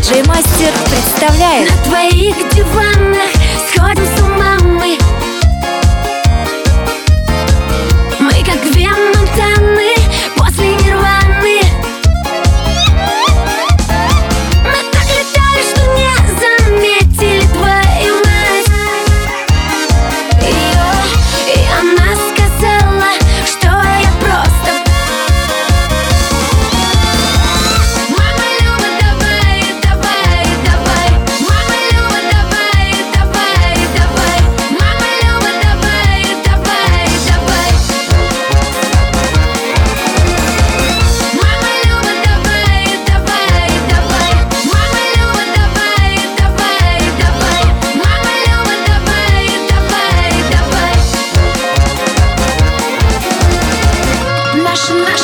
Диджей Мастер представляет. На твоих диванах сходим с ума.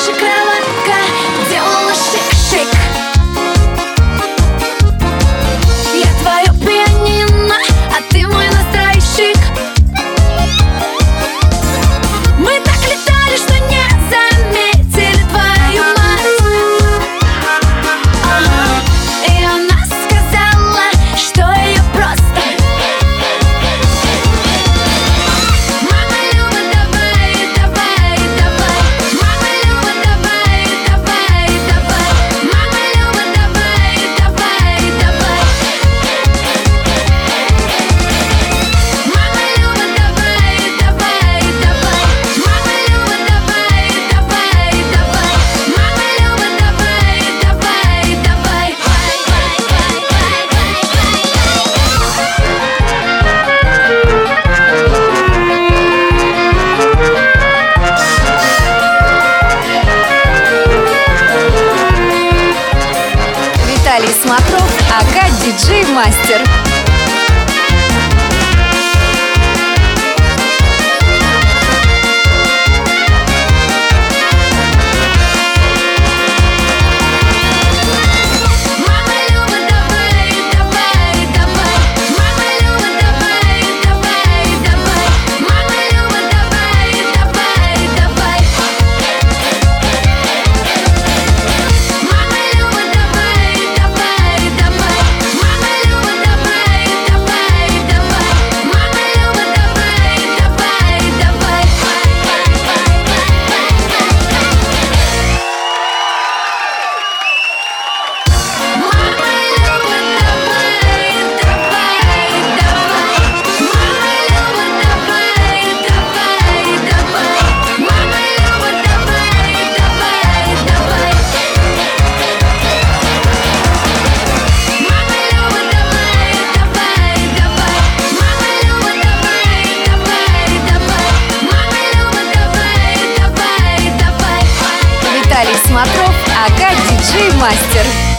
she clouds. Виталий Смотров, АК Диджей Мастер. Матров, АК Диджей Мастер.